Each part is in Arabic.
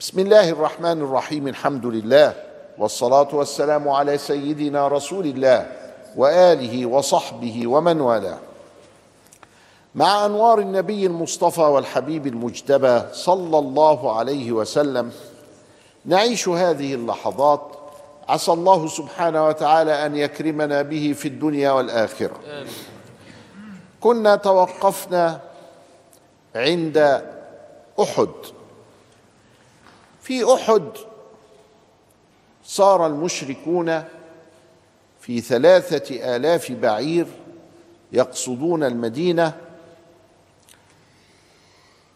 بسم الله الرحمن الرحيم الحمد لله والصلاه والسلام على سيدنا رسول الله واله وصحبه ومن والاه مع انوار النبي المصطفى والحبيب المجتبى صلى الله عليه وسلم نعيش هذه اللحظات عسى الله سبحانه وتعالى أن يكرمنا به في الدنيا والآخرة. كنا توقفنا عند أحد. في أحد صار المشركون في ثلاثة آلاف بعير يقصدون المدينة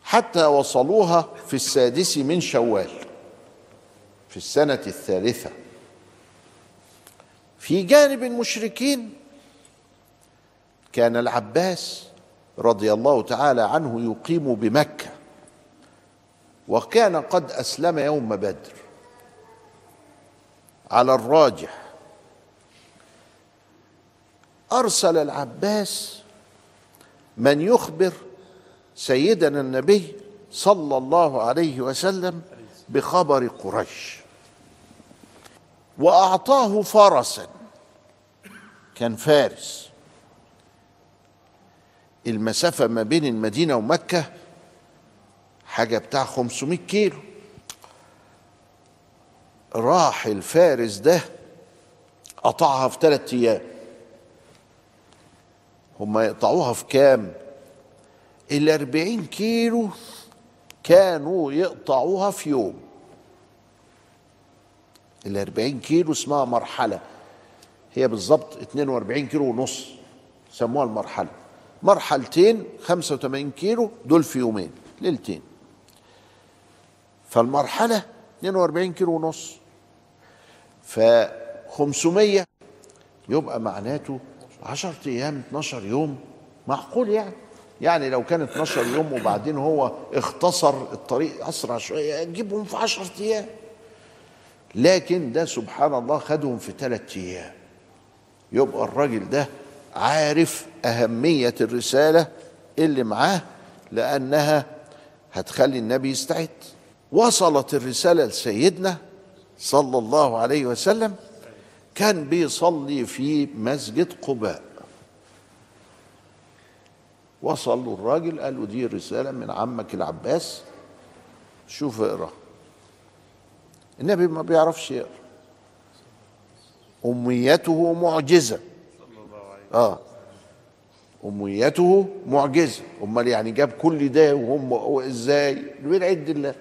حتى وصلوها في السادس من شوال في السنة الثالثة. في جانب المشركين كان العباس رضي الله تعالى عنه يقيم بمكة وكان قد أسلم يوم بدر على الراجح. أرسل العباس من يخبر سيدنا النبي صلى الله عليه وسلم بخبر قريش وأعطاه فرسا. كان فارس. المسافة ما بين المدينة ومكة حاجة بتاع 500 كيلو. راح الفارس ده قطعها في ثلاثة أيام. هم يقطعوها في كام؟ الأربعين كيلو كانوا يقطعوها في يوم. الأربعين كيلو اسمها مرحلة. هي بالظبط 42 كيلو ونص سموها المرحلة. مرحلتين 85 كيلو دول في يومين ليلتين. فالمرحلة 42 كيلو ونص. ف 500 يبقى معناته 10 أيام 12 يوم. معقول يعني؟ يعني لو كان 12 يوم وبعدين هو اختصر الطريق أسرع شوية يجيبهم في 10 أيام. لكن ده سبحان الله خدهم في ثلاث أيام. يبقى الراجل ده عارف أهمية الرسالة اللي معاه لأنها هتخلي النبي يستعد. وصلت الرسالة لسيدنا صلى الله عليه وسلم كان بيصلي في مسجد قباء. وصل له الراجل قال له دي رسالة من عمك العباس شوف اقرأ. النبي ما بيعرفش يقرأ. أميته معجزة. آه. أميته معجزة. أمال يعني جاب كل ده وهم إزاي؟ من عند الله.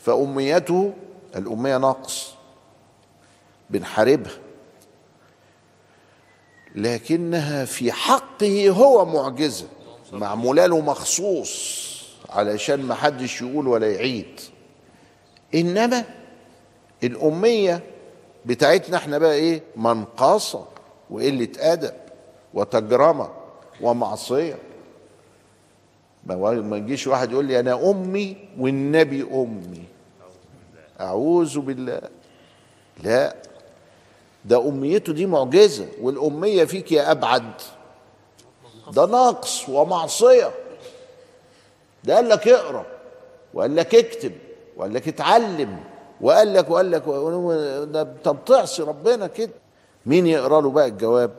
فأميته الأمية نقص بنحاربها لكنها في حقه هو معجزة. معمولة له مخصوص علشان ما حدش يقول ولا يعيد. إنما الأمية بتاعتنا إحنا بقى إيه؟ منقصة وقلة أدب وتجرمة ومعصية. ما يجيش واحد يقول لي أنا أمي والنبي أمي. أعوذ بالله. لا. ده أميته دي معجزة والأمية فيك يا أبعد. ده نقص ومعصية. ده قال لك اقرأ وقال لك اكتب وقال لك اتعلم. وقال لك وقال لك ده انت بتعصي ربنا كده. مين يقرأ له بقى الجواب؟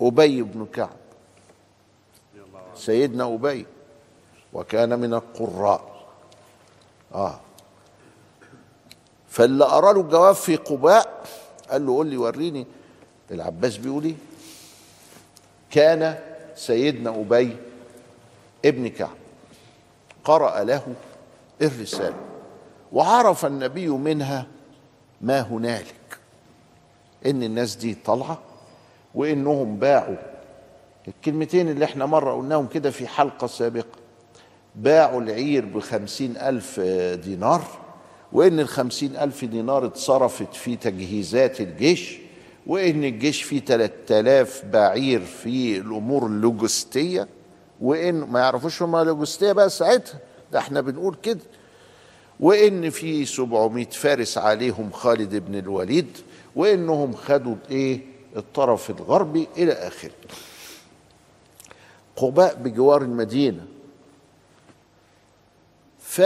أبي بن كعب. سيدنا أبي. وكان من القراء. آه. فاللي قرأ له الجواب في قباء قال له قول لي وريني. العباس بيقول إيه؟ كان سيدنا أبي ابن كعب. قرأ له الرسالة. وعرف النبي منها ما هنالك. إن الناس دي طالعة وإنهم باعوا. الكلمتين اللي إحنا مرة قلناهم كده في حلقة سابقة. باعوا العير بخمسين ألف دينار وإن الخمسين ألف دينار اتصرفت في تجهيزات الجيش وإن الجيش فيه 3000 بعير في الأمور اللوجستية وإن ما يعرفوش هما لوجستية بقى ساعتها. ده إحنا بنقول كده. وإن في 700 فارس عليهم خالد بن الوليد وإنهم خدوا إيه؟ الطرف الغربي إلى آخره. قباء بجوار المدينة. ف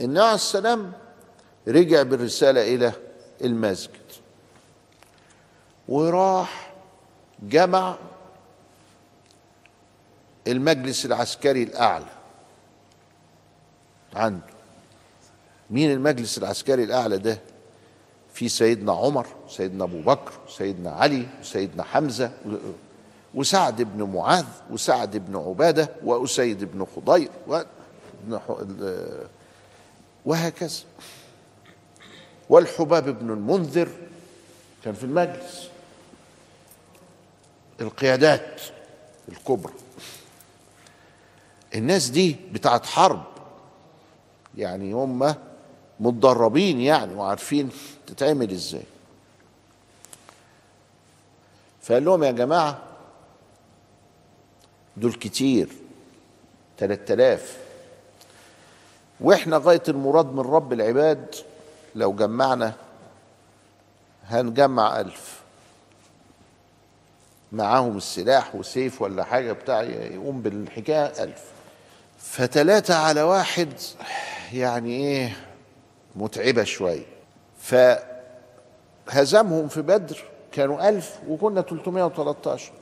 النبي عليه السلام رجع بالرسالة إلى المسجد. وراح جمع المجلس العسكري الأعلى. عنده. مين المجلس العسكري الأعلى ده؟ في سيدنا عمر سيدنا أبو بكر سيدنا علي وسيدنا حمزة وسعد بن معاذ وسعد بن عبادة وأسيد بن خضير وهكذا. والحباب بن المنذر كان في المجلس. القيادات الكبرى. الناس دي بتاعت حرب. يعني هم متدربين يعني وعارفين تتعمل إزاي. فقال لهم يا جماعة دول كتير تلات آلاف وإحنا غاية المراد من رب العباد لو جمعنا هنجمع ألف. معاهم السلاح وسيف ولا حاجة بتاع يقوم بالحكاية ألف. فتلاتة على واحد يعني إيه متعبة شوية فهزمهم في بدر كانوا ألف وكنا 313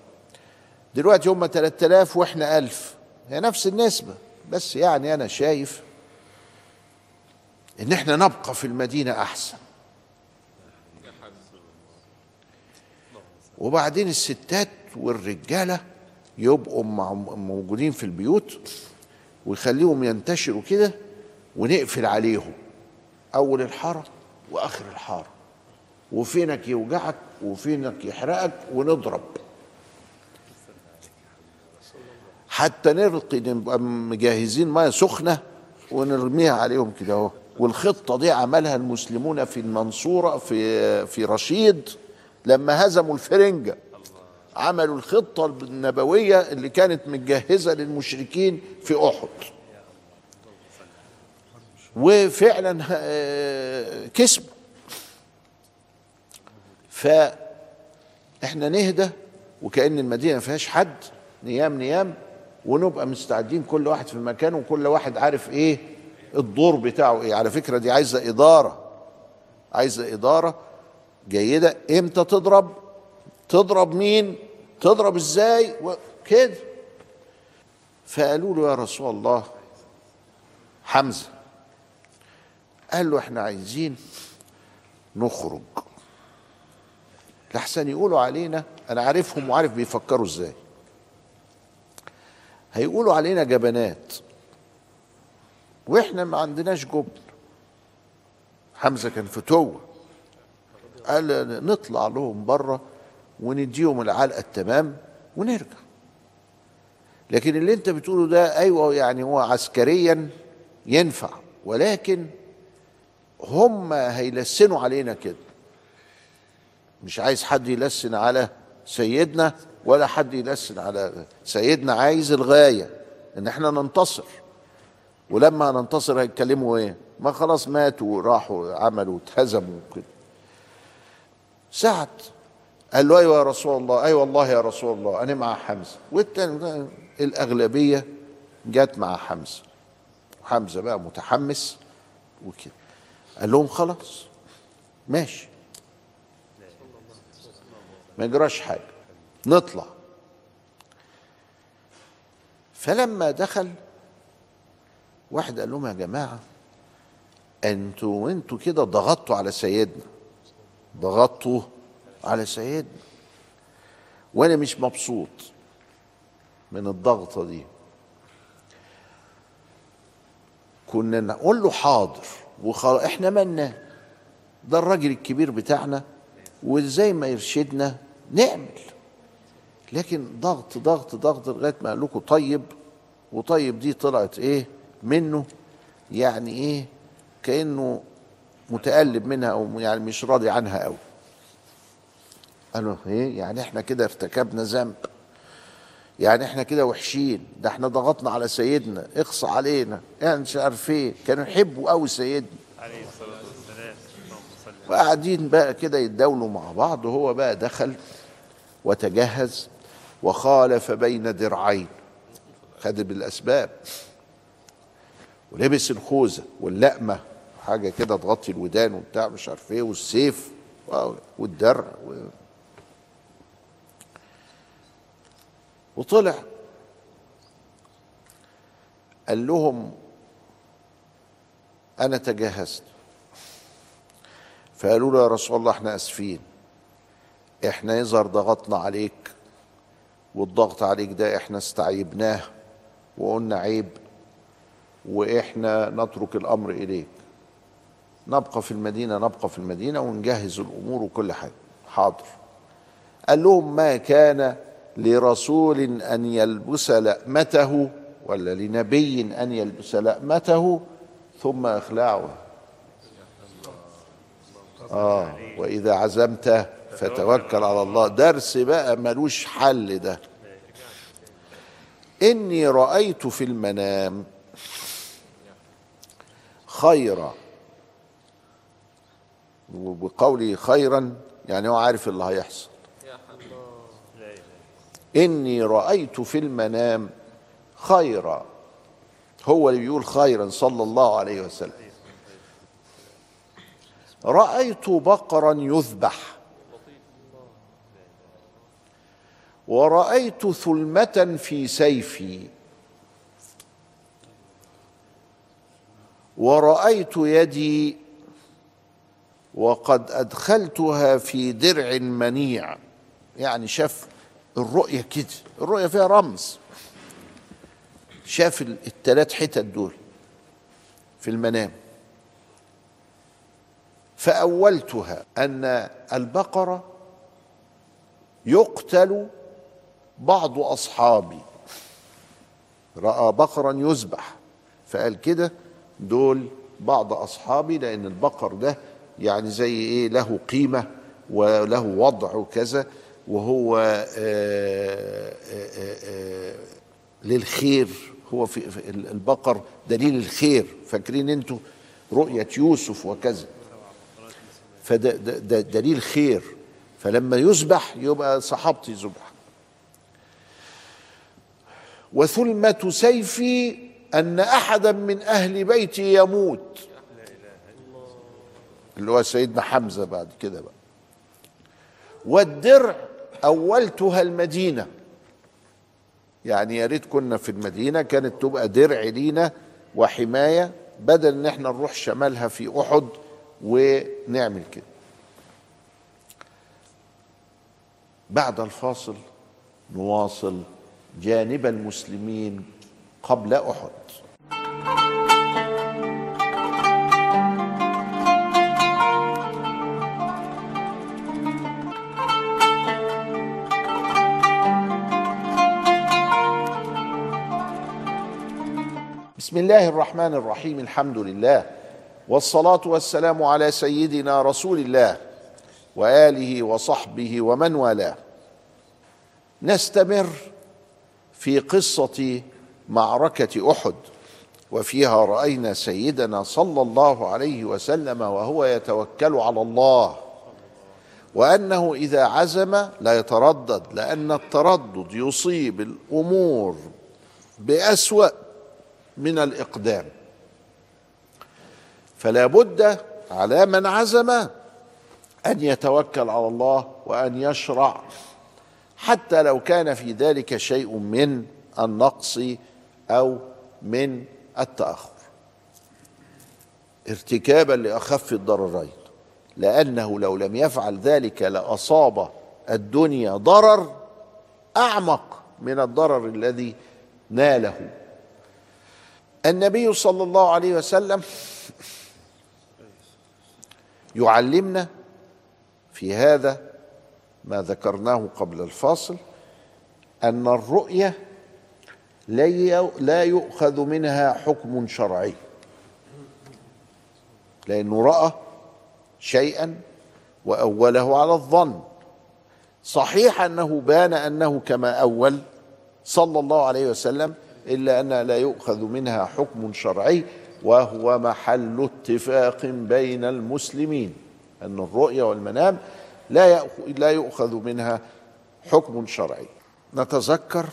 دلوقتي هم 3000 وإحنا ألف. هي نفس النسبة بس يعني أنا شايف إن إحنا نبقى في المدينة أحسن. وبعدين الستات والرجالة يبقوا موجودين في البيوت ويخليهم ينتشروا كده ونقفل عليهم. أول الحارة وآخر الحارة. وفينك يوجعك وفينك يحرقك ونضرب. حتى نرقي نبقى مجهزين مية سخنة ونرميها عليهم كده أهو. والخطة دي عملها المسلمون في المنصورة في في رشيد لما هزموا الفرنجة. عملوا الخطة النبوية اللي كانت متجهزة للمشركين في أحد. وفعلا كسبوا فإحنا نهدى وكأن المدينة ما فيهاش حد. نيام نيام. ونبقى مستعدين كل واحد في مكانه وكل واحد عارف إيه الدور بتاعه إيه. على فكرة دي عايزة إدارة. عايزة إدارة جيدة. إمتى تضرب؟ تضرب مين؟ تضرب إزاي؟ كده. فقالوا له يا رسول الله حمزة. قال له إحنا عايزين نخرج. لحسن يقولوا علينا أنا عارفهم وعارف بيفكروا إزاي. هيقولوا علينا جبنات. وإحنا ما عندناش جبن. حمزة كان فتوه قال نطلع لهم بره ونديهم العلقة التمام ونرجع. لكن اللي أنت بتقوله ده أيوه يعني هو عسكريا ينفع ولكن هم هيلسنوا علينا كده. مش عايز حد يلسن على سيدنا ولا حد يلسن على سيدنا عايز الغاية إن إحنا ننتصر. ولما ننتصر هيتكلموا إيه؟ ما خلاص ماتوا وراحوا عملوا اتهزموا كده سعد قال له أيوه يا رسول الله أيوه والله يا رسول الله أنا مع حمزة. والتاني الأغلبية جت مع حمزة. حمزة بقى متحمس وكده. قال لهم خلاص. ماشي. ما يجراش حاجة. نطلع. فلما دخل واحد قال لهم يا جماعة أنتوا أنتوا كده ضغطتوا على سيدنا. ضغطتوا على سيدنا. وأنا مش مبسوط من الضغطة دي. كنا نقول له حاضر. وخلاص إحنا مالنا ده الراجل الكبير بتاعنا وزي ما يرشدنا نعمل. لكن ضغط ضغط ضغط لغاية ما قال لكم طيب وطيب دي طلعت إيه؟ منه. يعني إيه؟ كأنه متقلب منها أو يعني مش راضي عنها قوي قالوا إيه؟ يعني إحنا كده ارتكبنا ذنب. يعني إحنا كده وحشين. ده إحنا ضغطنا على سيدنا. اقصى علينا. يعني مش عارف إيه. كانوا يحبوا قوي سيدنا. عليه الصلاة والسلام. وقاعدين بقى كده يتداولوا مع بعض. وهو بقى دخل وتجهز وخالف بين درعين. خد بالأسباب. ولبس الخوذة واللقمة. حاجة كده تغطي الودان وبتاع مش عارف إيه. والسيف. والدرع. و... وطلع. قال لهم أنا تجهزت. فقالوا له يا رسول الله إحنا آسفين. إحنا يظهر ضغطنا عليك والضغط عليك ده إحنا استعيبناه وقلنا عيب وإحنا نترك الأمر إليك. نبقى في المدينة نبقى في المدينة ونجهز الأمور وكل حاجة. حاضر. قال لهم ما كان لرسول أن يلبس لأمته ولا لنبي أن يلبس لأمته ثم اخلعه آه وإذا عزمت فتوكل على الله. درس بقى ملوش حل ده. إني رأيت في المنام خيرا. وبقولي خيرا يعني هو عارف اللي هيحصل. إني رأيت في المنام خيرا. هو اللي بيقول خيرا صلى الله عليه وسلم. رأيت بقرا يذبح. ورأيت ثلمة في سيفي. ورأيت يدي وقد أدخلتها في درع منيع. يعني شاف الرؤية كده الرؤية فيها رمز. شاف ال- التلات حتت دول في المنام. فأولتها أن البقرة يقتل بعض أصحابي. رأى بقرا يذبح فقال كده دول بعض أصحابي لأن البقر ده يعني زي إيه له قيمة وله وضع وكذا. وهو آه، آه، آه، للخير. هو في البقر دليل الخير. فاكرين أنتوا رؤية يوسف وكذا. فده ده ده دليل خير. فلما يذبح يبقى صحابتي ذبح وثلمة سيفي أن أحدا من أهل بيتي يموت. اللي هو سيدنا حمزة بعد كده بقى. والدرع أولتها المدينة. يعني يا ريت كنا في المدينة كانت تبقى درع لينا وحماية بدل إن إحنا نروح شمالها في أحد ونعمل كده. بعد الفاصل نواصل جانب المسلمين قبل أحد. بسم الله الرحمن الرحيم الحمد لله والصلاه والسلام على سيدنا رسول الله واله وصحبه ومن والاه نستمر في قصه معركه احد وفيها راينا سيدنا صلى الله عليه وسلم وهو يتوكل على الله وانه اذا عزم لا يتردد لأن التردد يصيب الأمور باسوا من الإقدام. فلا بد على من عزم أن يتوكل على الله وأن يشرع حتى لو كان في ذلك شيء من النقص أو من التأخر. ارتكابا لأخف الضررين لأنه لو لم يفعل ذلك لأصاب الدنيا ضرر أعمق من الضرر الذي ناله. النبي صلى الله عليه وسلم يعلمنا في هذا ما ذكرناه قبل الفاصل أن الرؤية لا يؤخذ منها حكم شرعي. لأنه رأى شيئا وأوله على الظن. صحيح أنه بان أنه كما أول صلى الله عليه وسلم إلا أن لا يؤخذ منها حكم شرعي وهو محل اتفاق بين المسلمين أن الرؤيا والمنام لا لا يؤخذ منها حكم شرعي. نتذكر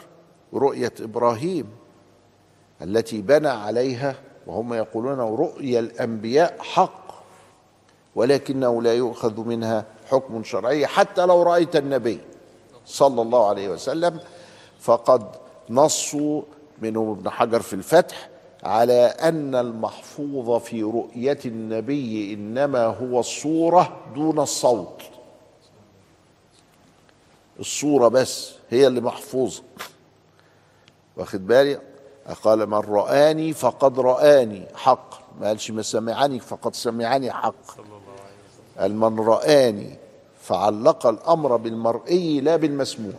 رؤية إبراهيم التي بنى عليها وهم يقولون رؤيا الأنبياء حق ولكنه لا يؤخذ منها حكم شرعي حتى لو رأيت النبي صلى الله عليه وسلم فقد نصوا منهم ابن حجر في الفتح على أن المحفوظ في رؤية النبي إنما هو الصورة دون الصوت. الصورة بس هي اللي محفوظة. واخد بالي؟ قال من رآني فقد رآني حق. ما قالش ما سمعني فقد سمعني حق. قال من رآني فعلق الأمر بالمرئي لا بالمسموع.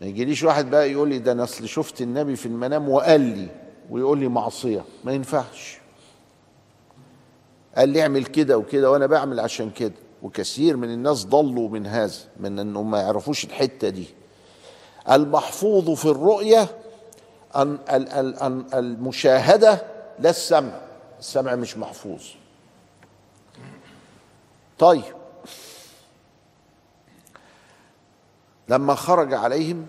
ما يجيليش واحد بقى يقول لي ده أنا أصل شفت النبي في المنام وقال لي ويقول لي معصية. ما ينفعش. قال لي اعمل كده وكده وأنا بعمل عشان كده. وكثير من الناس ضلوا من هذا من انهم ما يعرفوش الحتة دي. المحفوظ في الرؤية أن ال- ال- أن المشاهدة لا السمع. السمع مش محفوظ. طيب. لما خرج عليهم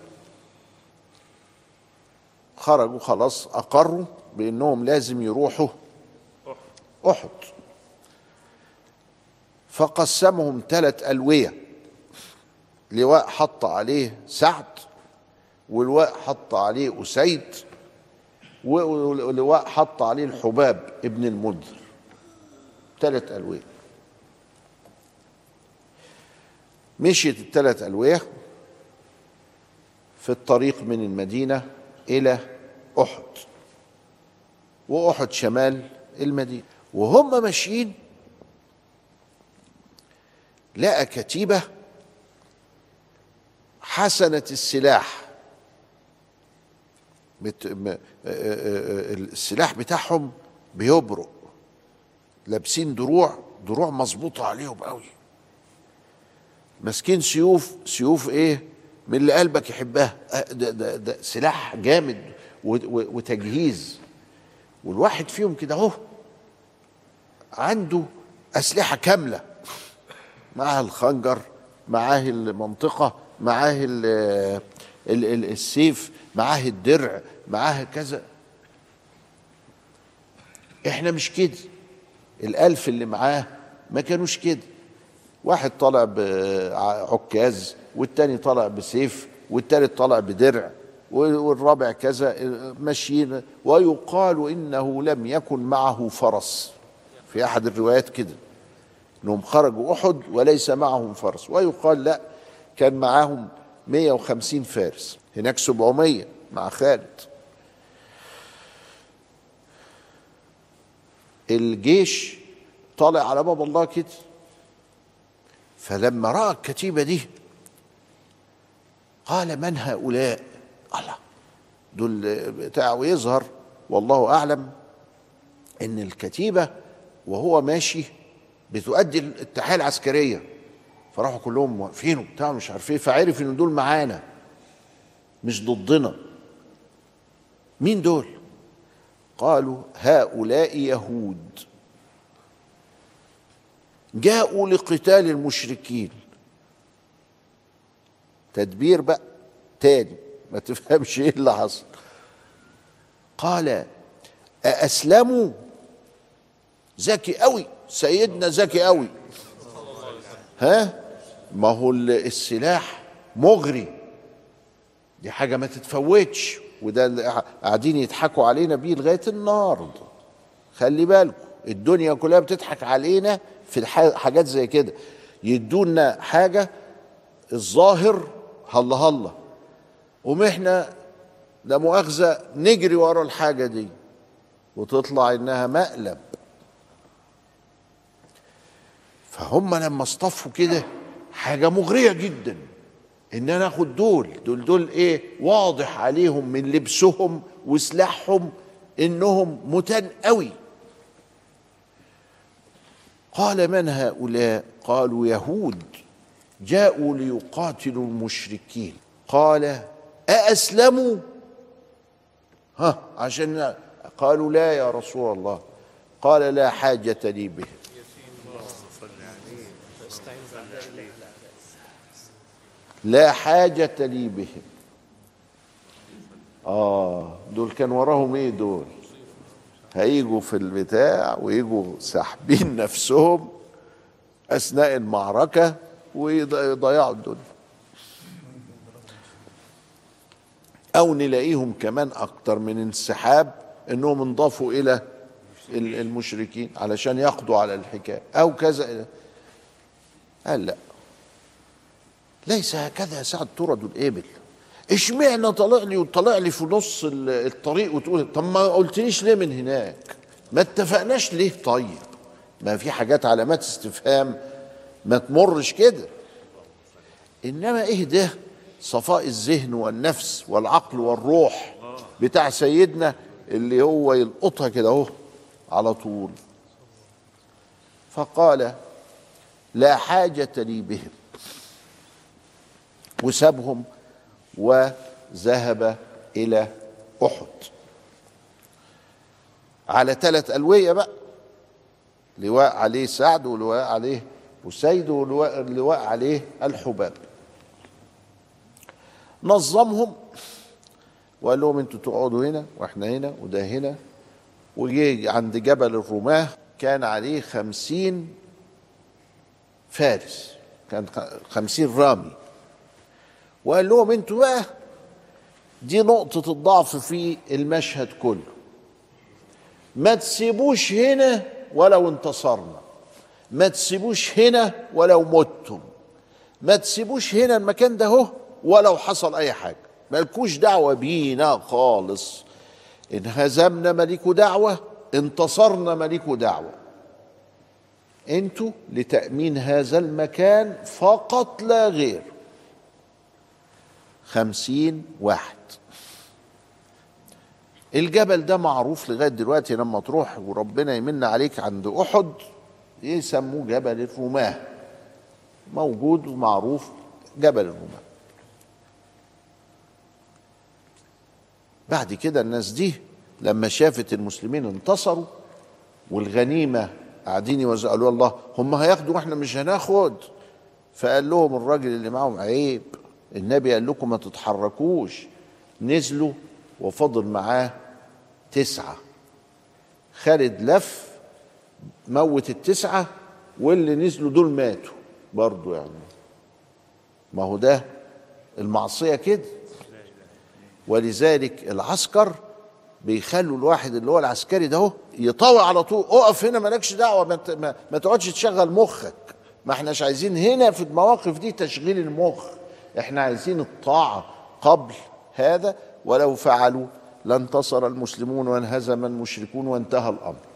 خرجوا خلاص أقروا بأنهم لازم يروحوا أحد. فقسمهم ثلاث ألوية لواء حط عليه سعد واللواء حط عليه أسيد ولواء حط عليه الحباب ابن المنذر. ثلاث ألوية. مشيت الثلاث ألوية في الطريق من المدينة إلى أحد وأحد شمال المدينة. وهم ماشيين لقى كتيبة حسنه السلاح. بت... م... آ- آ- آ- السلاح بتاعهم بيبرق لابسين دروع دروع مظبوطة عليهم قوي ماسكين سيوف سيوف إيه؟ من اللي قلبك يحبها. آه، ده, ده, ده سلاح جامد وتجهيز. والواحد فيهم كده أهو عنده أسلحة كاملة. معاه الخنجر معاه المنطقة معاه ال ال ال السيف معاه الدرع معاه كذا. إحنا مش كده. الألف اللي معاه ما كانوش كده. واحد طالع بعكاز والتاني طالع بسيف والتالت طالع بدرع والرابع كذا ماشيين. ويقال إنه لم يكن معه فرس. في أحد الروايات كده إنهم خرجوا أحد وليس معهم فرس. ويقال لا كان معاهم 150 فارس. هناك 700 مع خالد. الجيش طالع على باب الله كده. فلما رأى الكتيبة دي قال من هؤلاء؟ الله. دول بتاع ويظهر والله أعلم إن الكتيبة وهو ماشي بتؤدي التحيه العسكرية. فراحوا كلهم واقفين وبتاع مش عارف إيه فعرف إن دول معانا. مش ضدنا. مين دول؟ قالوا هؤلاء يهود. جاءوا لقتال المشركين. تدبير بقى تاني. ما تفهمش إيه اللي حصل. قال أأسلموا ذكي قوي سيدنا ذكي قوي ها؟ ما هو ال- السلاح مغري. دي حاجة ما تتفوتش. وده اللي قاعدين يضحكوا علينا بيه لغاية النهاردة. خلي بالكم الدنيا كلها بتضحك علينا في حاجات زي كده. يدونا حاجة الظاهر هلا هلا. قوم إحنا لا مؤاخذة نجري ورا الحاجة دي وتطلع إنها مقلب. فهم لما اصطفوا كده حاجة مغرية جدا. إن أنا آخد دول دول دول إيه؟ واضح عليهم من لبسهم وسلاحهم إنهم متان قوي. قال من هؤلاء؟ قالوا يهود. جاءوا ليقاتلوا المشركين. قال أأسلموا؟ ها عشان قالوا لا يا رسول الله. قال لا حاجة لي بهم لا حاجة لي بهم آه دول كان وراهم إيه دول؟ هيجوا في البتاع ويجوا ساحبين نفسهم أثناء المعركة. ويضيعوا الدنيا. أو نلاقيهم كمان أكتر من انسحاب إنهم انضافوا إلى المشركين علشان يقضوا على الحكاية. أو كذا. قال لا. ليس هكذا. يا سعد ترد الإبل. إشمعنى طلع لي وطلع لي في نص الطريق وتقول طب ما قلتليش ليه من هناك؟ ما اتفقناش ليه طيب؟ ما في حاجات علامات استفهام ما تمرش كده. إنما إيه ده؟ صفاء الذهن والنفس والعقل والروح بتاع سيدنا اللي هو يلقطها كده أهو على طول. فقال لا حاجة لي بهم. وسابهم وذهب إلى أحد. على ثلاث ألوية بقى. لواء عليه سعد ولواء عليه أسيد ولواء عليه الحباب. نظمهم وقال لهم أنتوا تقعدوا هنا وإحنا هنا وده هنا. وجي عند جبل الرماة كان عليه خمسين فارس كان خمسين رامي. وقال لهم أنتوا بقى دي نقطة الضعف في المشهد كله. ما تسيبوش هنا ولو انتصرنا. ما تسيبوش هنا ولو متم. ما تسيبوش هنا المكان ده اهو ولو حصل أي حاجة. مالكوش دعوة بينا خالص. ان هزمنا ملكوا دعوة انتصرنا ملكوا دعوة. أنتوا لتأمين هذا المكان فقط لا غير. خمسين واحد. الجبل ده معروف لغاية دلوقتي لما تروح وربنا يمن عليك عند أحد. يسموه جبل الرماه موجود ومعروف جبل الرماه بعد كده الناس دي لما شافت المسلمين انتصروا والغنيمة قاعدين يوزعوا الله هم هياخدوا وإحنا مش هناخد؟ فقال لهم الراجل اللي معاهم عيب النبي قال لكم ما تتحركوش. نزلوا وفضل معاه تسعة. خالد لف موت التسعة واللي نزلوا دول ماتوا برضو يعني. ما هو ده المعصية كده. ولذلك العسكر بيخلوا الواحد اللي هو العسكري ده يطاوع على طول. اقف هنا مالكش دعوة ما, ما تقعدش تشغل مخك. ما احناش عايزين هنا في المواقف دي تشغيل المخ. إحنا عايزين الطاعة قبل هذا. ولو فعلوا لانتصر المسلمون وانهزم المشركون وانتهى الأمر.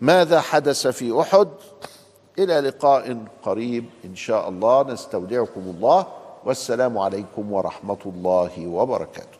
ماذا حدث في أحد؟ إلى لقاء قريب إن شاء الله. نستودعكم الله. والسلام عليكم ورحمة الله وبركاته.